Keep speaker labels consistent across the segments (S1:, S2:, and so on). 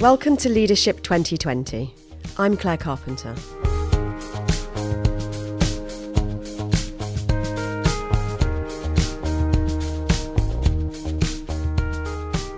S1: Welcome to Leadership 2020. I'm Claire Carpenter.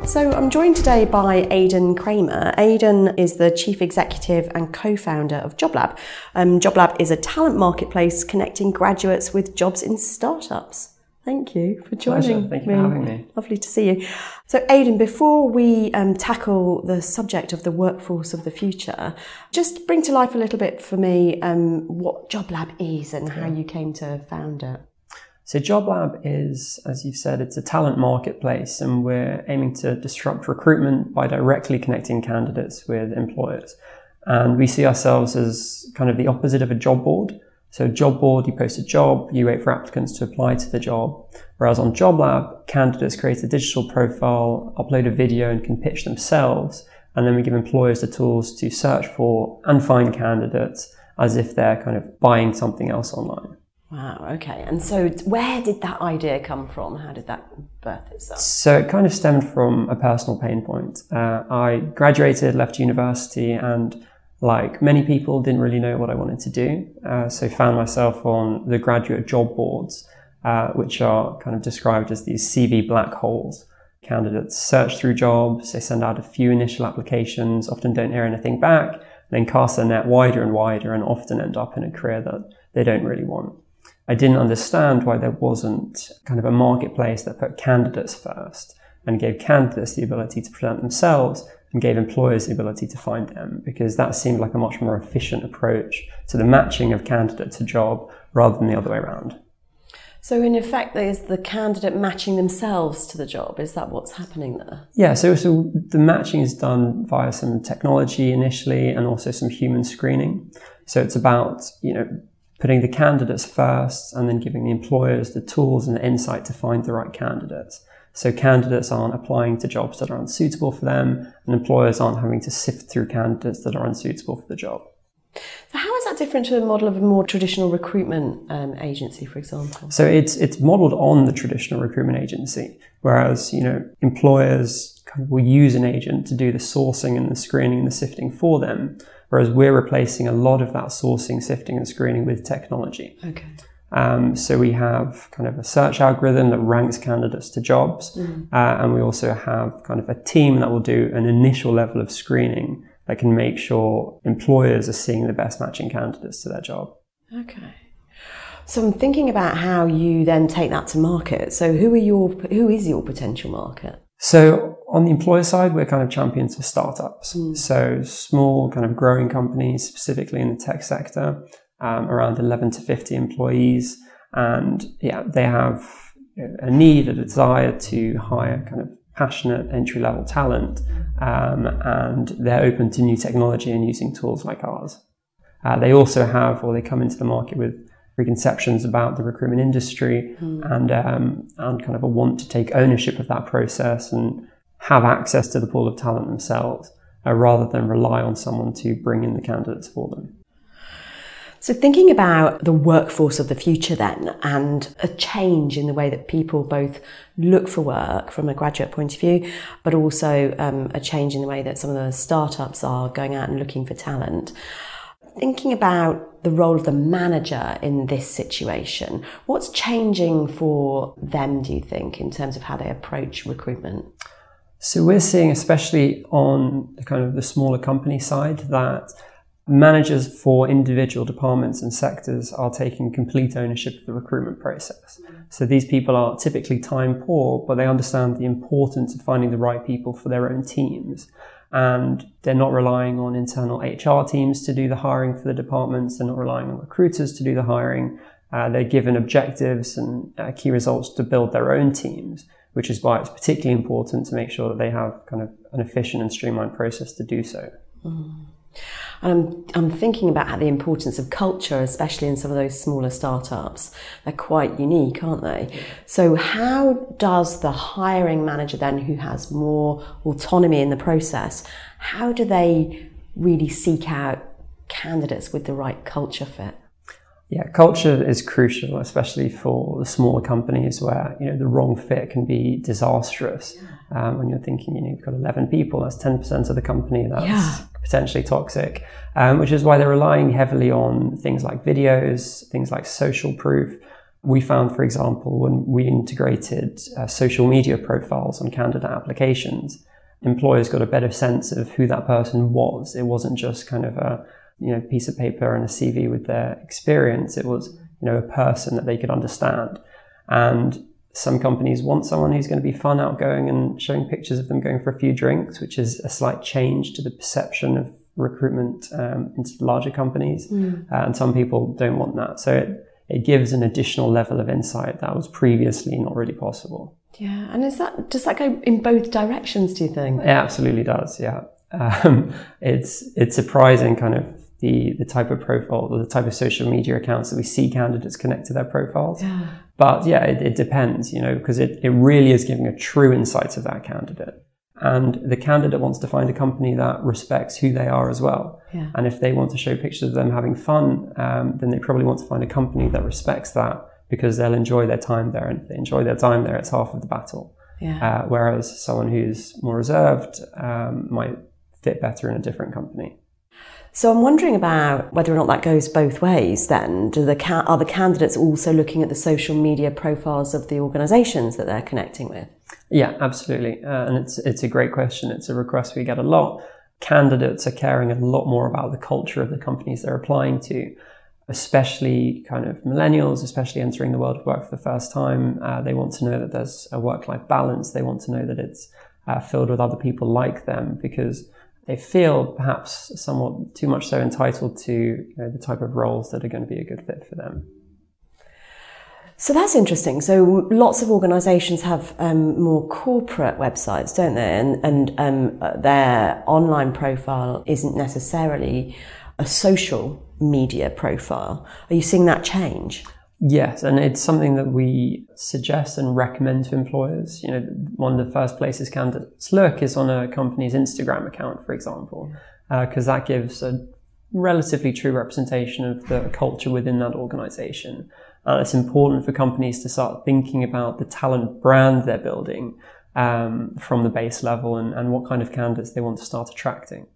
S1: So, I'm joined today by Aidan Kramer. Aidan is the Chief Executive and co founder of JobLab. Um, JobLab is a talent marketplace connecting graduates with jobs in startups. Thank you for joining
S2: Pleasure. Thank
S1: me.
S2: you for having me.
S1: Lovely to see you. So, Aidan, before we um, tackle the subject of the workforce of the future, just bring to life a little bit for me um, what JobLab is and how you came to found it.
S2: So JobLab is, as you've said, it's a talent marketplace and we're aiming to disrupt recruitment by directly connecting candidates with employers. And we see ourselves as kind of the opposite of a job board. So job board, you post a job, you wait for applicants to apply to the job. Whereas on JobLab, candidates create a digital profile, upload a video and can pitch themselves. And then we give employers the tools to search for and find candidates as if they're kind of buying something else online.
S1: Wow, okay. And so, where did that idea come from? How did that birth itself?
S2: So it kind of stemmed from a personal pain point. Uh, I graduated, left university, and like many people, didn't really know what I wanted to do. Uh, so found myself on the graduate job boards, uh, which are kind of described as these CV black holes. Candidates search through jobs, they send out a few initial applications, often don't hear anything back, then cast their net wider and wider, and often end up in a career that they don't really want. I didn't understand why there wasn't kind of a marketplace that put candidates first and gave candidates the ability to present themselves and gave employers the ability to find them because that seemed like a much more efficient approach to the matching of candidate to job rather than the other way around.
S1: So, in effect, there's the candidate matching themselves to the job. Is that what's happening there?
S2: Yeah, so, so the matching is done via some technology initially and also some human screening. So it's about, you know, putting the candidates first and then giving the employers the tools and the insight to find the right candidates. So candidates aren't applying to jobs that are unsuitable for them and employers aren't having to sift through candidates that are unsuitable for the job.
S1: So, how is that different to a model of a more traditional recruitment um, agency, for example?
S2: So it's it's modeled on the traditional recruitment agency, whereas you know employers kind of will use an agent to do the sourcing and the screening and the sifting for them, whereas we're replacing a lot of that sourcing, sifting, and screening with technology.
S1: Okay.
S2: Um, so we have kind of a search algorithm that ranks candidates to jobs, uh, and we also have kind of a team that will do an initial level of screening that can make sure employers are seeing the best matching candidates to their job.
S1: Okay. So I'm thinking about how you then take that to market. So who are your who is your potential market?
S2: So on the employer side, we're kind of champions for startups. So small, kind of growing companies, specifically in the tech sector, um, around 11 to 50 employees. And yeah, they have a need, a desire to hire kind of passionate entry level talent. Um, and they're open to new technology and using tools like ours. Uh, they also have, or they come into the market with preconceptions about the recruitment industry and um, and kind of a want to take ownership of that process and have access to the pool of talent themselves, uh, rather than rely on someone to bring in the candidates for them.
S1: So thinking about the workforce of the future then and a change in the way that people both look for work from a graduate point of view, but also um, a change in the way that some of the startups are going out and looking for talent. Thinking about the role of the manager in this situation, what's changing for them, do you think, in terms of how they approach recruitment?
S2: So we're seeing, especially on the kind of the smaller company side, that managers for individual departments and sectors are taking complete ownership of the recruitment process. So these people are typically time poor, but they understand the importance of finding the right people for their own teams. And they're not relying on internal HR teams to do the hiring for the departments. They're not relying on recruiters to do the hiring. Uh, they're given objectives and uh, key results to build their own teams, which is why it's particularly important to make sure that they have kind of an efficient and streamlined process to do so.
S1: I'm, I'm thinking about the importance of culture, especially in some of those smaller startups. They're quite unique, aren't they? So, how does the hiring manager then, who has more autonomy in the process, how do they really seek out candidates with the right culture fit?
S2: Yeah, culture is crucial, especially for the smaller companies where you know the wrong fit can be disastrous. Um, when you're thinking, you know, you've got 11 people, that's 10% of the company that's
S1: Yeah.
S2: potentially toxic, um, which is why they're relying heavily on things like videos, things like social proof. We found, for example, when we integrated uh, social media profiles on candidate applications, employers got a better sense of who that person was. It wasn't just kind of a you know piece of paper and a CV with their experience. It was you know a person that they could understand. And some companies want someone who's going to be fun, outgoing, and showing pictures of them going for a few drinks, which is a slight change to the perception of recruitment um, into larger companies. Uh, and some people don't want that. So it, it gives an additional level of insight that was previously not really possible.
S1: Yeah, and is that does that go in both directions? Do you think?
S2: It absolutely does. Yeah, um, it's it's surprising, kind of the the type of profile or the type of social media accounts that we see candidates connect to their profiles.
S1: Yeah.
S2: But yeah, it, it depends, you know, because it, it really is giving a true insight of that candidate. And the candidate wants to find a company that respects who they are as well.
S1: Yeah.
S2: And if they want to show pictures of them having fun, um, then they probably want to find a company that respects that because they'll enjoy their time there. And if they enjoy their time there, it's half of the battle.
S1: Yeah.
S2: Uh, whereas someone who's more reserved um, might fit better in a different company.
S1: So I'm wondering about whether or not that goes both ways. Then, do the ca- are the candidates also looking at the social media profiles of the organisations that they're connecting with?
S2: Yeah, absolutely. Uh, and it's it's a great question. It's a request we get a lot. Candidates are caring a lot more about the culture of the companies they're applying to, especially kind of millennials, especially entering the world of work for the first time. Uh, they want to know that there's a work-life balance. They want to know that it's uh, filled with other people like them because they feel perhaps somewhat too much so entitled to you know, the type of roles that are going to be a good fit for them.
S1: So that's interesting. So lots of organisations have um, more corporate websites, don't they? And, and um, their online profile isn't necessarily a social media profile. Are you seeing that change?
S2: Yes, and it's something that we suggest and recommend to employers. You know, one of the first places candidates look is on a company's Instagram account, for example, because that gives a relatively true representation of the culture within that organization. Uh, it's important for companies to start thinking about the talent brand they're building um, from the base level and, and what kind of candidates they want to start attracting.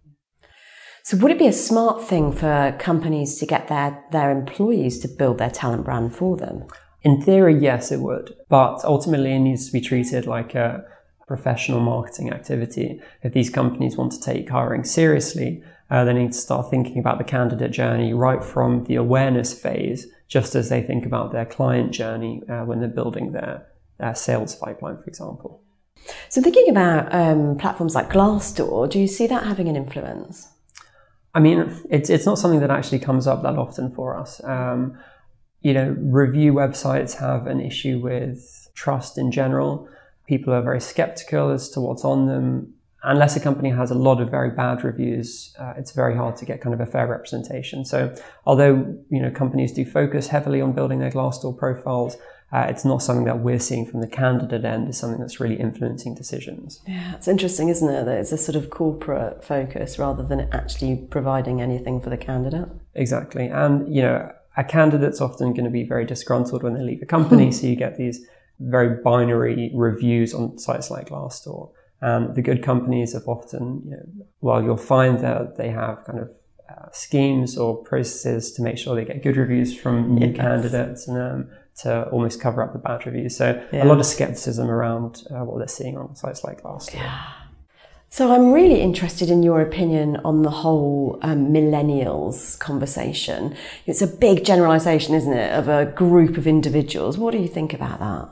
S1: So would it be a smart thing for companies to get their, their employees to build their talent brand for them?
S2: In theory, yes, it would, but ultimately it needs to be treated like a professional marketing activity. If these companies want to take hiring seriously, uh, they need to start thinking about the candidate journey right from the awareness phase, just as they think about their client journey uh, when they're building their, their sales pipeline, for example.
S1: So thinking about um, platforms like Glassdoor, do you see that having an influence?
S2: I mean, it's it's not something that actually comes up that often for us. Um, you know, review websites have an issue with trust in general. People are very skeptical as to what's on them. Unless a company has a lot of very bad reviews, uh, it's very hard to get kind of a fair representation. So, although you know companies do focus heavily on building their Glassdoor profiles, uh, it's not something that we're seeing from the candidate end. It's something that's really influencing decisions.
S1: Yeah, it's interesting, isn't it, that it's a sort of corporate focus rather than actually providing anything for the candidate.
S2: Exactly. And, you know, a candidate's often going to be very disgruntled when they leave a company. so you get these very binary reviews on sites like Glassdoor. Um, the good companies have often, you know, well, you'll find that they have kind of uh, schemes or processes to make sure they get good reviews from new
S1: Yes.
S2: candidates and um, to almost cover up the bad reviews. So
S1: Yeah.
S2: a lot of skepticism around uh, what they're seeing on sites like Glassdoor.
S1: So I'm really interested in your opinion on the whole um, millennials conversation. It's a big generalisation, isn't it, of a group of individuals. What do you think about that?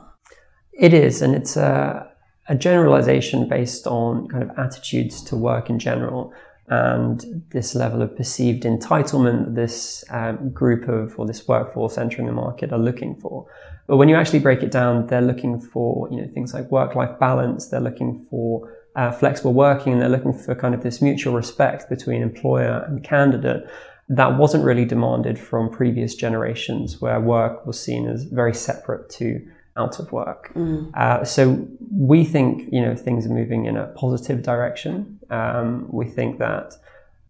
S2: It is, and it's a, a generalization based on kind of attitudes to work in general and this level of perceived entitlement that this um, group of or this workforce entering the market are looking for. But when you actually break it down, they're looking for you know things like work-life balance. They're looking for uh, flexible working, and they're looking for kind of this mutual respect between employer and candidate that wasn't really demanded from previous generations, where work was seen as very separate to out of work. Uh, so we think you know things are moving in a positive direction. Um, we think that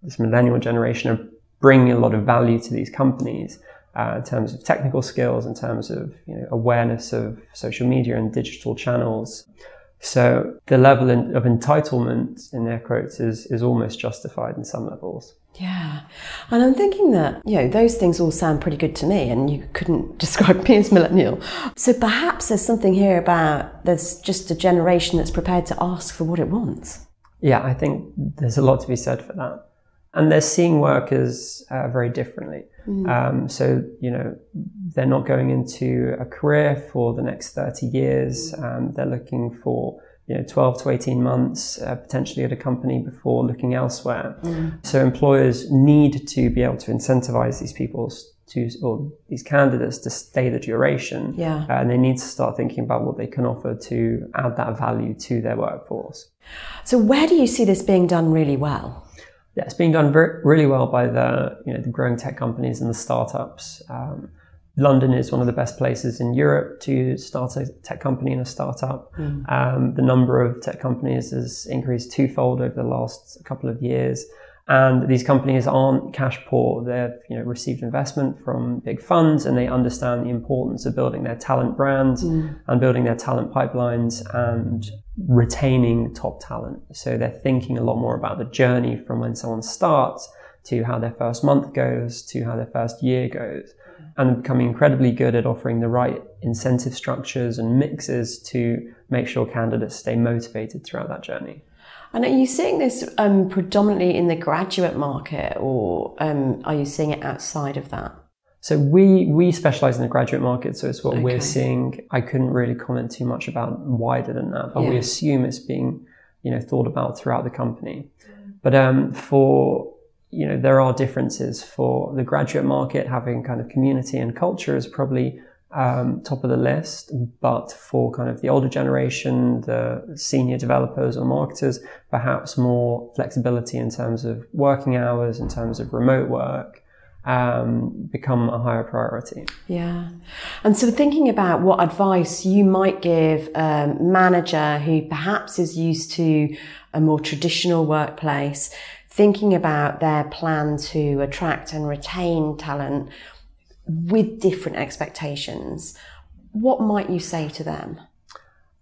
S2: this millennial generation are bringing a lot of value to these companies, uh, in terms of technical skills, in terms of you know, awareness of social media and digital channels. So the level of entitlement in their quotes is, is almost justified in some levels.
S1: Yeah. And I'm thinking that, you know, those things all sound pretty good to me, and you couldn't describe me as millennial. So perhaps there's something here about there's just a generation that's prepared to ask for what it wants.
S2: Yeah, I think there's a lot to be said for that. And they're seeing workers uh, very differently. Mm. Um, so, you know, they're not going into a career for the next 30 years. Um, they're looking for you know, 12 to 18 months uh, potentially at a company before looking elsewhere. Mm. So employers need to be able to incentivize these people to, or these candidates to stay the duration.
S1: Yeah. Uh,
S2: and they need to start thinking about what they can offer to add that value to their workforce.
S1: So where do you see this being done really well?
S2: Yeah, it's being done very, really well by the, you know, the growing tech companies and the startups. Um, London is one of the best places in Europe to start a tech company and a startup. Mm. Um, the number of tech companies has increased twofold over the last couple of years. And these companies aren't cash poor. They've you know, received investment from big funds and they understand the importance of building their talent brands mm. and building their talent pipelines and retaining top talent. So they're thinking a lot more about the journey from when someone starts to how their first month goes to how their first year goes and becoming incredibly good at offering the right incentive structures and mixes to make sure candidates stay motivated throughout that journey.
S1: And are you seeing this um, predominantly in the graduate market, or um, are you seeing it outside of that?
S2: So we we specialize in the graduate market, so it's what okay. we're seeing. I couldn't really comment too much about wider than that, but yeah. we assume it's being you know thought about throughout the company. But um, for you know, there are differences for the graduate market. Having kind of community and culture is probably um, top of the list, but for kind of the older generation, the senior developers or marketers, perhaps more flexibility in terms of working hours, in terms of remote work, um, become a higher priority.
S1: Yeah. And so thinking about what advice you might give a manager who perhaps is used to a more traditional workplace thinking about their plan to attract and retain talent with different expectations, what might you say to them?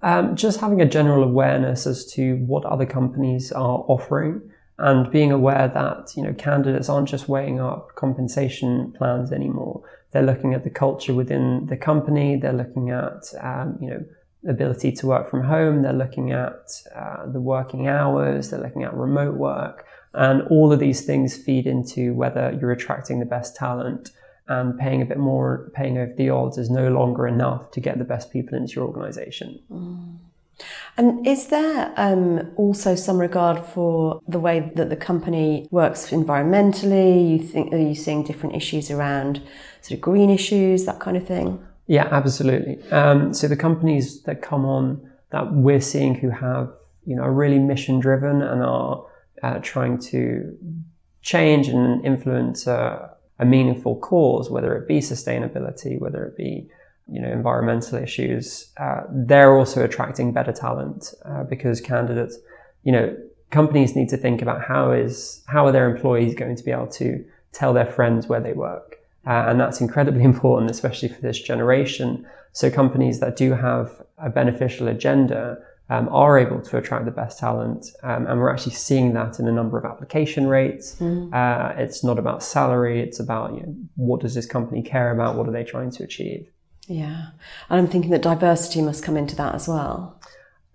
S2: Um, just having a general awareness as to what other companies are offering and being aware that you know candidates aren't just weighing up compensation plans anymore. They're looking at the culture within the company. They're looking at um, you know ability to work from home. They're looking at uh, the working hours. They're looking at remote work. And all of these things feed into whether you're attracting the best talent and paying a bit more, paying over the odds is no longer enough to get the best people into your organization.
S1: Mm. And is there um, also some regard for the way that the company works environmentally? You think are you seeing different issues around sort of green issues, that kind of thing?
S2: Yeah, absolutely. Um, so the companies that come on that we're seeing who have you know are really mission driven and are uh, trying to change and influence a meaningful cause, whether it be sustainability, whether it be you know environmental issues, uh, they're also attracting better talent uh, because candidates, you know, companies need to think about how is how are their employees going to be able to tell their friends where they work, uh, and that's incredibly important, especially for this generation. So companies that do have a beneficial agenda um, are able to attract the best talent. Um, and we're actually seeing that in the number of application rates. Mm. Uh, it's not about salary, it's about you know, what does this company care about? What are they trying to achieve?
S1: Yeah. And I'm thinking that diversity must come into that as well.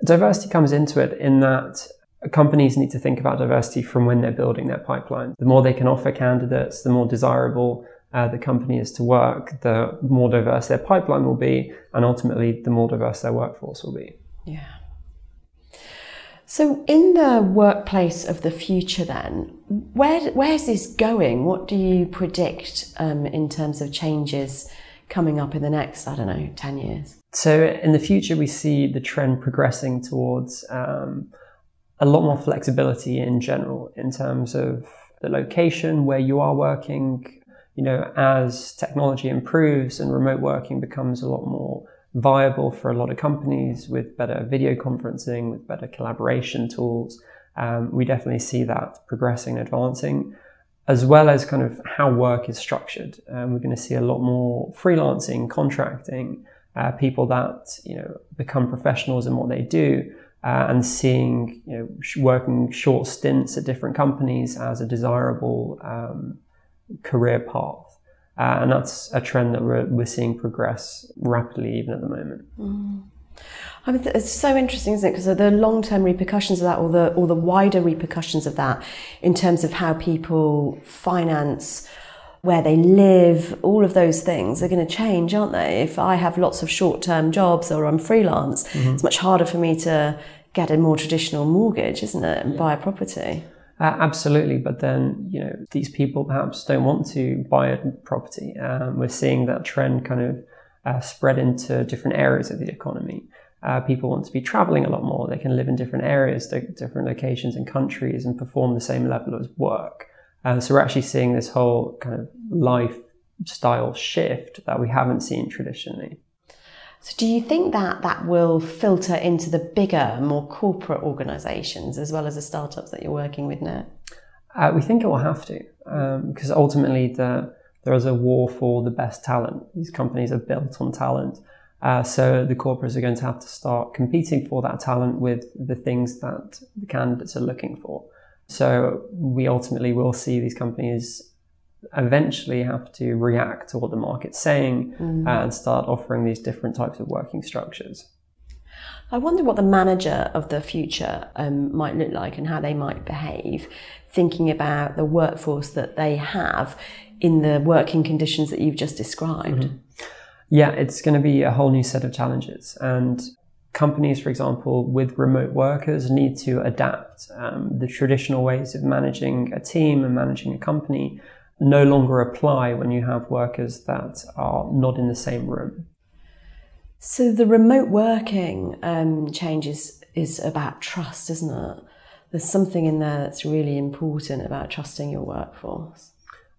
S2: Diversity comes into it in that companies need to think about diversity from when they're building their pipeline. The more they can offer candidates, the more desirable uh, the company is to work, the more diverse their pipeline will be, and ultimately, the more diverse their workforce will be.
S1: Yeah. So, in the workplace of the future, then, where where's this going? What do you predict um, in terms of changes coming up in the next, I don't know, ten years?
S2: So, in the future, we see the trend progressing towards um, a lot more flexibility in general in terms of the location where you are working. You know, as technology improves and remote working becomes a lot more viable for a lot of companies with better video conferencing, with better collaboration tools. Um, we definitely see that progressing and advancing. as well as kind of how work is structured. Um, we're going to see a lot more freelancing, contracting, uh, people that you know become professionals in what they do, uh, and seeing you know working short stints at different companies as a desirable um, career path. Uh, and that's a trend that we're, we're seeing progress rapidly even at the moment.
S1: Mm. I mean, it's so interesting, isn't it? Because the long-term repercussions of that, or the or the wider repercussions of that, in terms of how people finance where they live, all of those things are going to change, aren't they? If I have lots of short-term jobs or I'm freelance, mm-hmm. it's much harder for me to get a more traditional mortgage, isn't it, and yeah. buy a property.
S2: Uh, absolutely, but then you know these people perhaps don't want to buy a property. Um, we're seeing that trend kind of uh, spread into different areas of the economy. Uh, people want to be traveling a lot more. They can live in different areas, different locations and countries, and perform the same level of work. And so we're actually seeing this whole kind of lifestyle shift that we haven't seen traditionally.
S1: So, do you think that that will filter into the bigger, more corporate organisations as well as the startups that you're working with now?
S2: Uh, we think it will have to, um, because ultimately the, there is a war for the best talent. These companies are built on talent. Uh, so the corporates are going to have to start competing for that talent with the things that the candidates are looking for. So we ultimately will see these companies eventually have to react to what the market's saying mm. and start offering these different types of working structures.
S1: I wonder what the manager of the future um, might look like and how they might behave, thinking about the workforce that they have in the working conditions that you've just described. Mm-hmm.
S2: Yeah, it's going to be a whole new set of challenges. And companies, for example, with remote workers need to adapt. Um, the traditional ways of managing a team and managing a company no longer apply when you have workers that are not in the same room.
S1: So the remote working um, change is, is about trust, isn't it? There's something in there that's really important about trusting your workforce.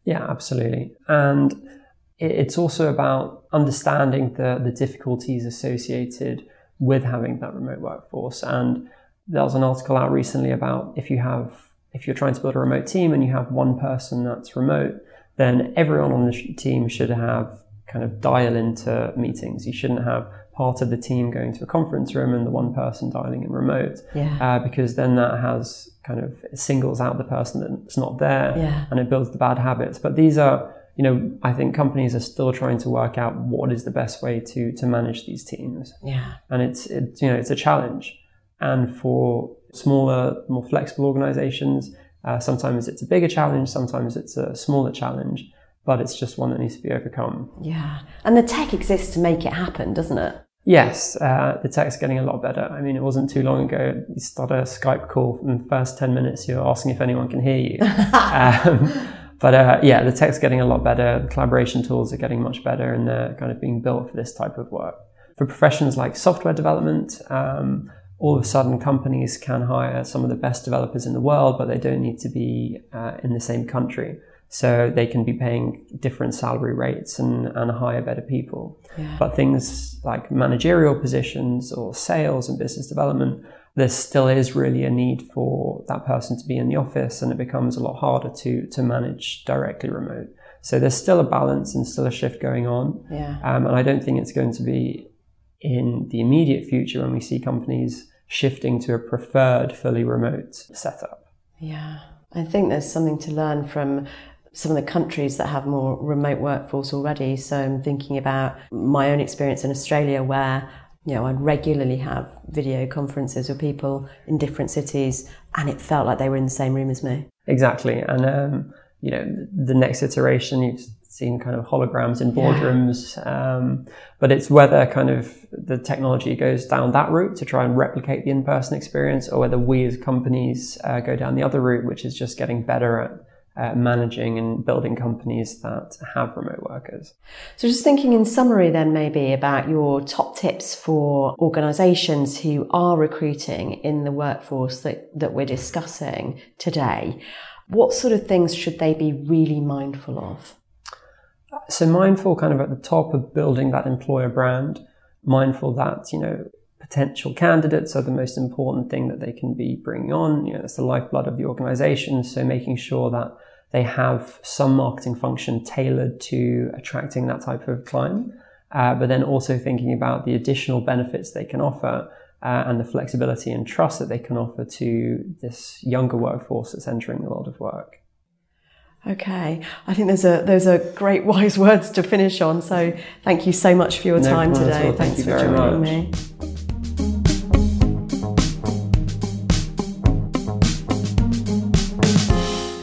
S2: Yeah, absolutely. And it's also about understanding the, the difficulties associated with having that remote workforce. And there was an article out recently about if you have if you're trying to build a remote team and you have one person that's remote, then everyone on the team should have kind of dial into meetings. You shouldn't have part of the team going to a conference room and the one person dialing in remote,
S1: yeah.
S2: uh, because then that has kind of singles out the person that's not there,
S1: yeah.
S2: and it builds the bad habits. But these are, you know, I think companies are still trying to work out what is the best way to to manage these teams.
S1: Yeah,
S2: and it's it's you know it's a challenge, and for smaller, more flexible organizations. Uh, sometimes it's a bigger challenge, sometimes it's a smaller challenge, but it's just one that needs to be overcome.
S1: Yeah. And the tech exists to make it happen, doesn't it?
S2: Yes, uh, the tech's getting a lot better. I mean, it wasn't too long ago, you start a Skype call, in the first 10 minutes, you're asking if anyone can hear you. um, but uh, yeah, the tech's getting a lot better. The collaboration tools are getting much better, and they're kind of being built for this type of work. For professions like software development, um, all of a sudden companies can hire some of the best developers in the world, but they don't need to be uh, in the same country. So they can be paying different salary rates and, and hire better people.
S1: Yeah.
S2: But things like managerial positions or sales and business development, there still is really a need for that person to be in the office and it becomes a lot harder to, to manage directly remote. So there's still a balance and still a shift going on.
S1: Yeah.
S2: Um, and I don't think it's going to be in the immediate future when we see companies shifting to a preferred fully remote setup.
S1: Yeah, I think there's something to learn from some of the countries that have more remote workforce already. So I'm thinking about my own experience in Australia where you know, I'd regularly have video conferences with people in different cities, and it felt like they were in the same room as me.
S2: Exactly, and um, you know, the next iteration, you've seen kind of holograms in boardrooms. Um, but it's whether kind of the technology goes down that route to try and replicate the in-person experience, or whether we as companies uh, go down the other route, which is just getting better at uh, managing and building companies that have remote workers.
S1: So, just thinking in summary, then maybe about your top tips for organisations who are recruiting in the workforce that, that we're discussing today. What sort of things should they be really mindful of?
S2: So mindful kind of at the top of building that employer brand, mindful that, you know, potential candidates are the most important thing that they can be bringing on. You know, it's the lifeblood of the organization. So making sure that they have some marketing function tailored to attracting that type of client, uh, but then also thinking about the additional benefits they can offer uh, and the flexibility and trust that they can offer to this younger workforce that's entering the world of work.
S3: Okay, I think there's a those are great wise words to finish on. So thank you so much for your no time today.
S2: Thanks
S3: for joining much. me.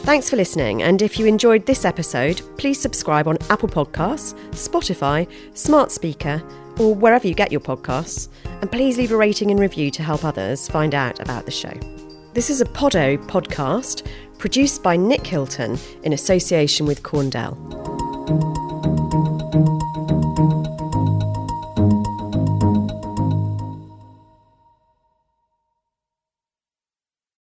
S1: Thanks for listening, and if you enjoyed this episode, please subscribe on Apple Podcasts, Spotify, Smart Speaker, or wherever you get your podcasts, and please leave a rating and review to help others find out about the show. This is a Podot podcast produced by Nick Hilton in association with Corndell.